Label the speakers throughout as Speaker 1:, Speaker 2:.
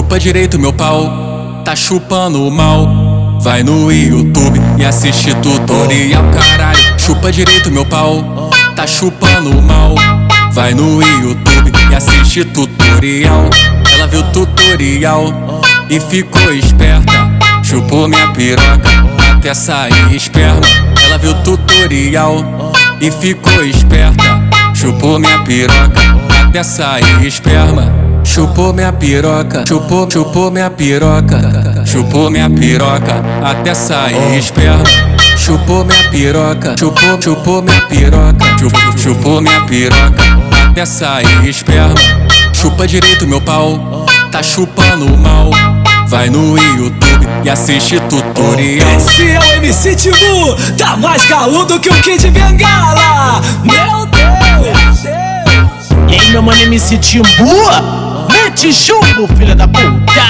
Speaker 1: Chupa direito meu pau, tá chupando mal. Vai no YouTube e assiste tutorial, caralho. Chupa direito meu pau, tá chupando mal. Vai no YouTube e assiste tutorial. Ela viu tutorial e ficou esperta. Chupou minha piroca até sair esperma. Ela viu tutorial e ficou esperta. Chupou minha piroca até sair esperma. Chupou minha piroca, chupou, chupou minha piroca, chupou minha piroca até sair esperma. Chupou minha piroca, chupou, chupou minha piroca, chupou, chupou minha piroca até sair esperma. Chupa direito meu pau, tá chupando mal. Vai no YouTube e assiste tutorial.
Speaker 2: Esse é o MC Tibu, tá mais caludo que o Kid Bengala. Meu Deus!
Speaker 3: E aí, meu mano MC Timbu? Chumbo, filha da puta!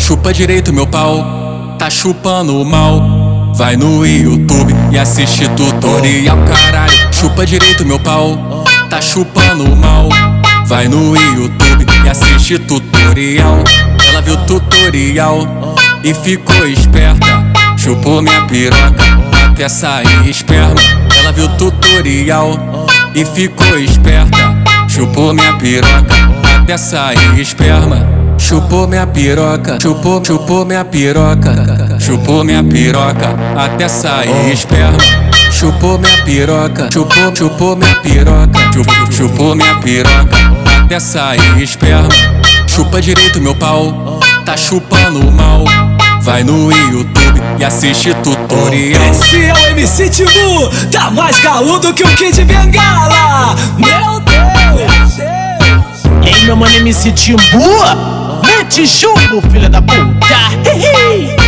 Speaker 1: Chupa direito meu pau, tá chupando mal. Vai no YouTube e assiste tutorial, caralho. Chupa direito meu pau, tá chupando mal. Vai no YouTube e assiste tutorial. Ela viu tutorial e ficou esperta. Chupou minha piroca até sair esperma. Ela viu tutorial e ficou esperta. Chupou minha piroca até sair esperma. Chupou minha piroca, chupou, chupou minha piroca, chupou minha piroca até sair esperma. Chupou minha piroca, chupou, chupou minha piroca, chupou, chupou minha piroca até sair esperma. Chupa direito meu pau, tá chupando mal. Vai no YouTube e assiste tutorial.
Speaker 2: Esse é o MC Tibu, tá mais caludo que o Kid Bengala.
Speaker 3: MC Timbu? Mete chumbo, filha da puta!